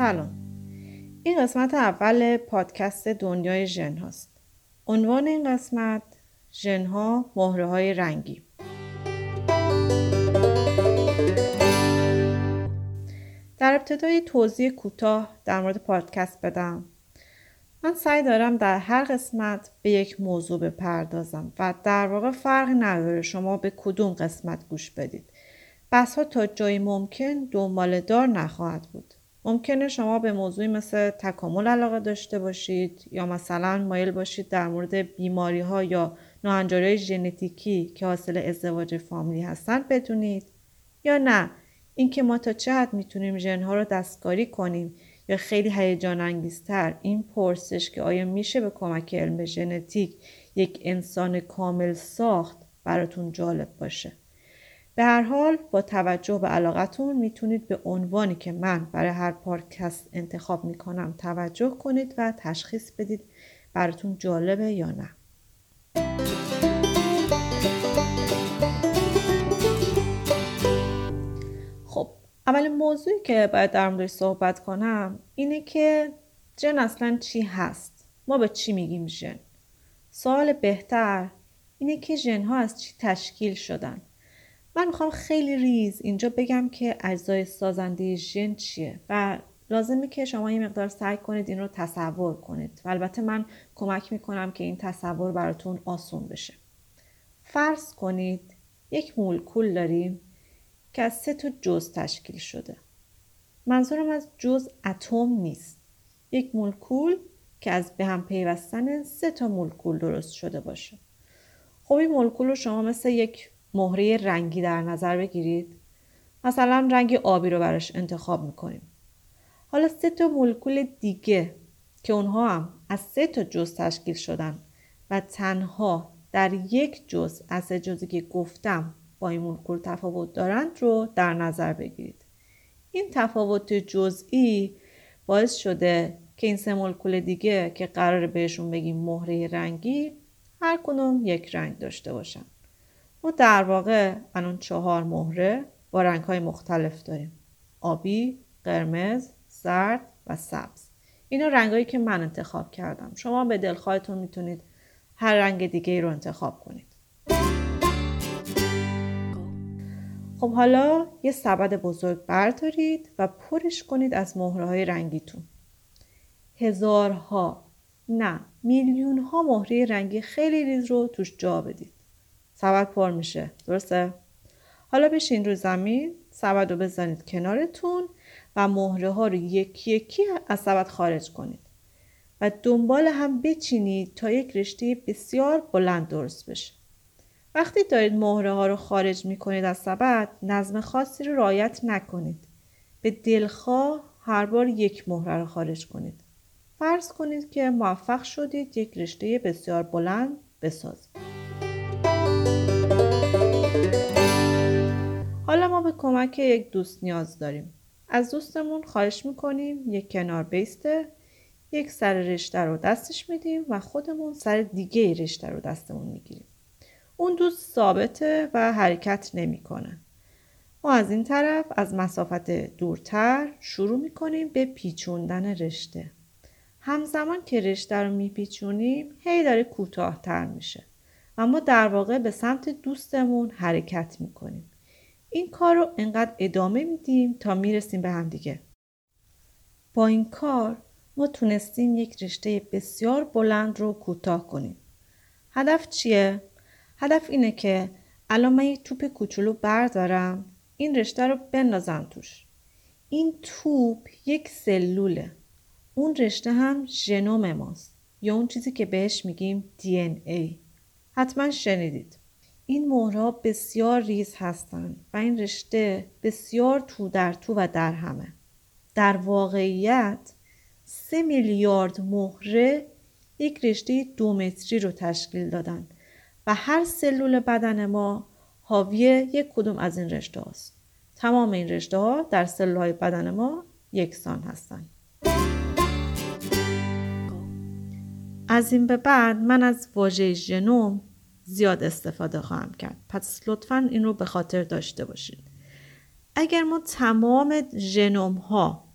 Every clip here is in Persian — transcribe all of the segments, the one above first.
سلام. این قسمت اول پادکست دنیای ژن هاست. عنوان این قسمت ژن ها مهره های رنگی. در ابتدای توضیح کوتاه در مورد پادکست بدم. من سعی دارم در هر قسمت به یک موضوع بپردازم و در واقع فرق نداره شما به کدوم قسمت گوش بدید. بحث ها تا جایی ممکن دنبال دار نخواهد بود. ممکنه شما به موضوعی مثل تکامل علاقه داشته باشید یا مثلا مایل باشید در مورد بیماری ها یا ناهنجاری ژنتیکی که حاصل ازدواج فامیلی هستند بدونید یا نه. اینکه ما تا چه حد می‌تونیم ژنها رو دستکاری کنیم یا خیلی هیجان انگیزتر این پرسش که آیا میشه به کمک علم ژنتیک یک انسان کامل ساخت براتون جالب باشه؟ به هر حال با توجه به علاقتون می‌تونید به عنوانی که من برای هر پادکست انتخاب می‌کنم توجه کنید و تشخیص بدید براتون جالبه یا نه. خب اول موضوعی که باید در موردش صحبت کنم اینه که جن اصلا چی هست؟ ما به چی میگیم ژن سوال بهتر اینه که ژن ها از چی تشکیل شدن؟ من می‌خوام خیلی ریز اینجا بگم که اجزای سازنده ژن چیه و لازمه که شما یه مقدار سعی کنید این رو تصور کنید و البته من کمک می‌کنم که این تصور براتون آسون بشه. فرض کنید یک مولکول داریم که از سه تا جز تشکیل شده. منظورم از جز اتم نیست. یک مولکول که از به هم پیوستن سه تا مولکول درست شده باشه. خب این مولکول رو شما مثل یک مهره رنگی در نظر بگیرید. مثلا رنگ آبی رو براش انتخاب می‌کنیم. حالا سه تا مولکول دیگه که اونها هم از سه تا جز تشکیل شدن و تنها در یک جز از سه جزی که گفتم با این مولکول تفاوت دارند رو در نظر بگیرید. این تفاوت جزئی باعث شده که این سه مولکول دیگه که قرار بهشون بگیم مهره رنگی هر کدوم یک رنگ داشته باشن. ما در واقع الان چهار مهره با رنگ های مختلف داریم. آبی، قرمز، زرد و سبز. اینا رنگایی که من انتخاب کردم. شما به دلخواهتون می‌تونید هر رنگ دیگه ای رو انتخاب کنید. خب حالا یه سبد بزرگ بردارید و پرش کنید از مهره های رنگیتون. هزارها نه میلیون ها مهره رنگی خیلی ریز رو توش جا بدید. سبد پر میشه. درسته؟ حالا بشین رو زمین سبد رو بزنید کنارتون و مهره ها رو یکی یکی از سبد خارج کنید. و دنبال هم بچینید تا یک رشته بسیار بلند درست بشه. وقتی دارید مهره ها رو خارج می کنید از سبد نظم خاصی رو رعایت نکنید. به دلخواه هر بار یک مهره رو خارج کنید. فرض کنید که موفق شدید یک رشته بسیار بلند بسازید. حالا ما به کمک یک دوست نیاز داریم. از دوستمون خواهش می‌کنیم یک کنار بیسته یک سر رشته رو دستش میدیم و خودمون سر دیگه رشته رو دستمون می‌گیریم. اون دوست ثابته و حرکت نمی‌کنه. ما از این طرف از مسافت دورتر شروع می‌کنیم به پیچوندن رشته. همزمان که رشته رو میپیچونیم هی داره کوتاهتر میشه. و ما در واقع به سمت دوستمون حرکت می‌کنیم. این کار رو انقدر ادامه میدیم تا می‌رسیم به هم دیگه. با این کار ما تونستیم یک رشته بسیار بلند رو کوتاه کنیم. هدف چیه؟ هدف اینه که الان من یک توپ کوچولو بردارم این رشته رو بندازم توش. این توپ یک سلوله. اون رشته هم ژنوم ماست یا اون چیزی که بهش میگیم DNA. حتما شنیدید. این مهرها بسیار ریز هستند و این رشته بسیار تو در تو و در همه. در واقعیت سه میلیارد مهره یک رشته دو متری رو تشکیل دادن و هر سلول بدن ما حاوی یک کدوم از این رشته هاست. تمام این رشته ها در سلول های بدن ما یکسان هستند. از این به بعد من از واژه ژنوم زیاد استفاده خواهم کرد پس لطفا این رو به خاطر داشته باشید اگر ما تمام ژنوم ها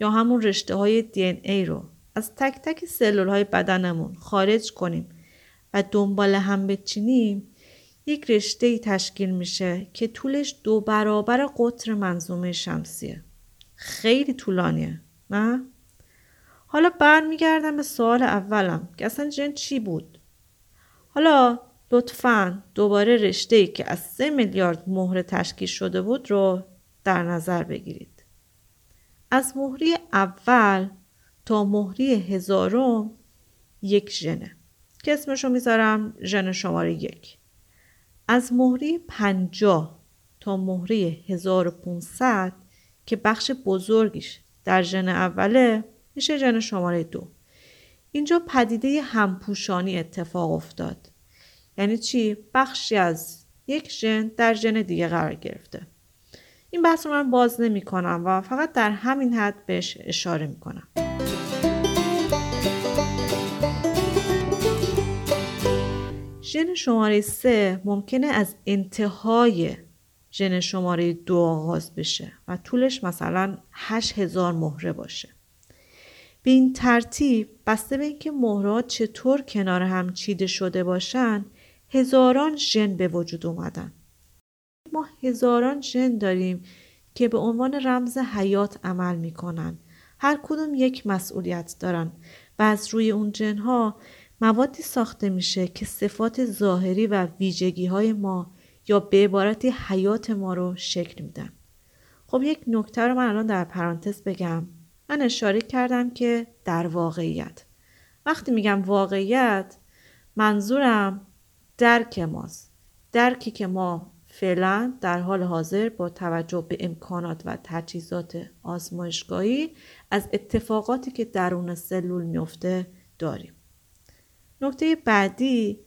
یا همون رشته های دی ای رو از تک تک سلول های بدنمون خارج کنیم و دنبال هم بچینیم یک رشته ای تشکیل میشه که طولش دو برابر قطر منظومه شمسیه خیلی طولانیه نه؟ حالا برمیگردم به سوال اولم که اصلا جن چی بود؟ حالا لطفا دوباره رشته ای که از سه میلیارد مهره تشکیل شده بود رو در نظر بگیرید. از مهری اول تا مهری هزارم یک ژنه که اسمشو می‌ذارم ژن شماره یک. از مهری پنجاه تا مهری 1500 که بخش بزرگیش در ژن اوله میشه ژن شماره دو. اینجا پدیده همپوشانی اتفاق افتاد. یعنی چی؟ بخشی از یک ژن در ژن دیگه قرار گرفته. این بحث رو من باز نمی کنم و فقط در همین حد بهش اشاره می کنم. ژن شماره سه ممکنه از انتهای ژن شماره دو آغاز بشه و طولش مثلا 8000 مهره باشه. به این ترتیب بسته به اینکه مهرات چطور کنار هم چیده شده باشن هزاران ژن به وجود اومدن. ما هزاران ژن داریم که به عنوان رمز حیات عمل می‌کنن. هر کدوم یک مسئولیت دارن و از روی اون جن ها موادی ساخته میشه که صفات ظاهری و ویژگی های ما یا به عبارتی حیات ما رو شکل میدن. خب یک نکته رو من الان در پرانتز بگم. من اشاره کردم که در واقعیت. وقتی میگم واقعیت منظورم درک ماست. درکی که ما فعلا در حال حاضر با توجه به امکانات و تجهیزات آزمایشگاهی از اتفاقاتی که درون سلول میفته داریم. نکته بعدی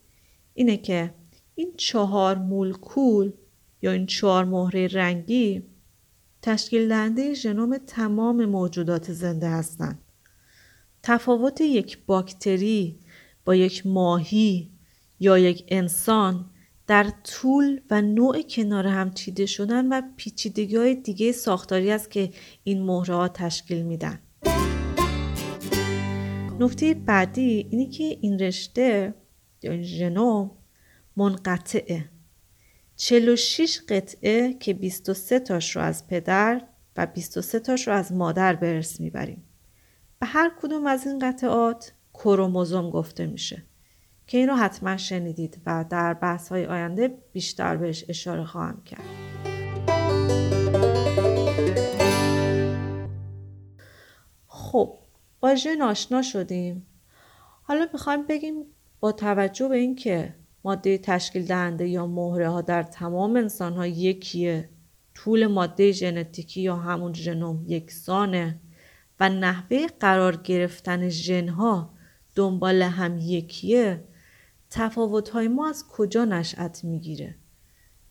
اینه که این چهار مولکول یا این چهار مهره رنگی تشکیل دهنده ژنوم تمام موجودات زنده هستند. تفاوت یک باکتری با یک ماهی یا یک انسان در طول و نوع کنار هم چیده شدن و پیچیدگی های دیگه ساختاری است که این مهره تشکیل میدن. نکته بعدی اینه که این رشته یا این ژنوم منقطعه 46 قطعه که 23 تاش رو از پدر و 23 تاش رو از مادر ارث می‌بریم. به هر کدوم از این قطعات کروموزوم گفته میشه که این رو حتما شنیدید و در بحث های آینده بیشتر بهش اشاره خواهم کرد. خب با ژن آشنا شدیم حالا می‌خوایم بگیم با توجه به اینکه ماده تشکیل دهنده یا مهره ها در تمام انسان ها یکیه طول ماده ژنتیکی یا همون ژنوم یکسانه و نحوه قرار گرفتن ژن ها دنبال هم یکیه تفاوت های ما از کجا نشأت می‌گیره؟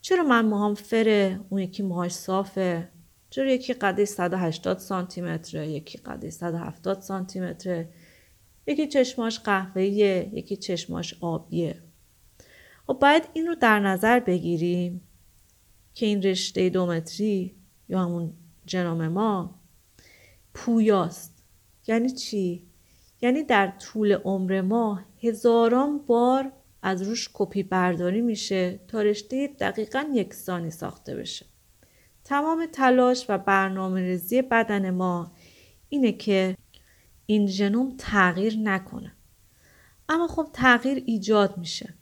چرا من موهام فره اون یکی موهاش صافه؟ چرا یکی قده 180 سانتی متره یکی قده 170 سانتی متره یکی چشماش قهوه‌ایه یکی چشماش آبیه. و خب باید این رو در نظر بگیریم که این رشته دومتری یا همون جنام ما پویاست. یعنی چی؟ یعنی در طول عمر ما هزاران بار از روش کپی برداری میشه تا رشته دقیقا یکسانی ساخته بشه. تمام تلاش و برنامه ریزی بدن ما اینه که این ژنوم تغییر نکنه. اما خب تغییر ایجاد میشه.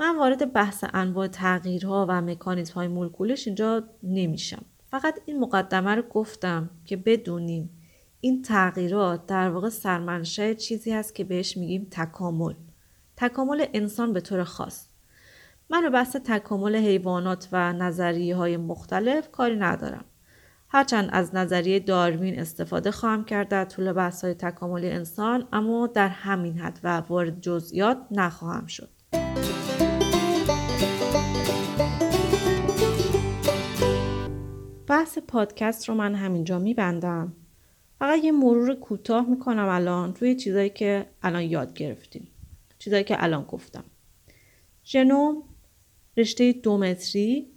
من وارد بحث انواع تغییرها و مکانیزم های مولکولش اینجا نمیشم. فقط این مقدمه رو گفتم که بدونیم این تغییرات در واقع سرمنشه چیزی هست که بهش میگیم تکامل. تکامل انسان به طور خاص. من رو بحث تکامل حیوانات و نظریه های مختلف کاری ندارم. هرچند از نظریه داروین استفاده خواهم کرد در طول بحث های تکامل انسان اما در همین حد و وارد جزئیات نخواهم شد. بحث پادکست رو من همینجا میبندم. فقط یه مرور کوتاه می‌کنم الان روی چیزایی که الان یاد گرفتیم. چیزایی که الان گفتم. ژنوم رشته دومتری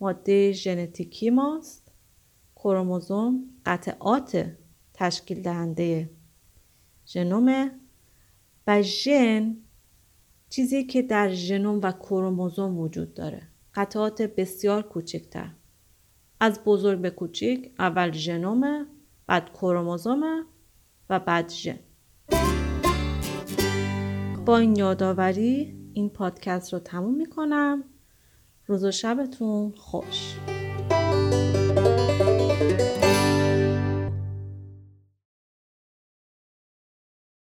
ماده ژنتیکی ماست. کروموزوم قطعات تشکیل دهنده ژنومه. و ژن چیزی که در ژنوم و کروموزوم وجود داره. قطعات بسیار کوچکتر. از بزرگ به کوچیک اول ژنومه بعد کروموزومه و بعد ژن. با این یادآوری این پادکست رو تموم می‌کنم. روز و شبتون خوش.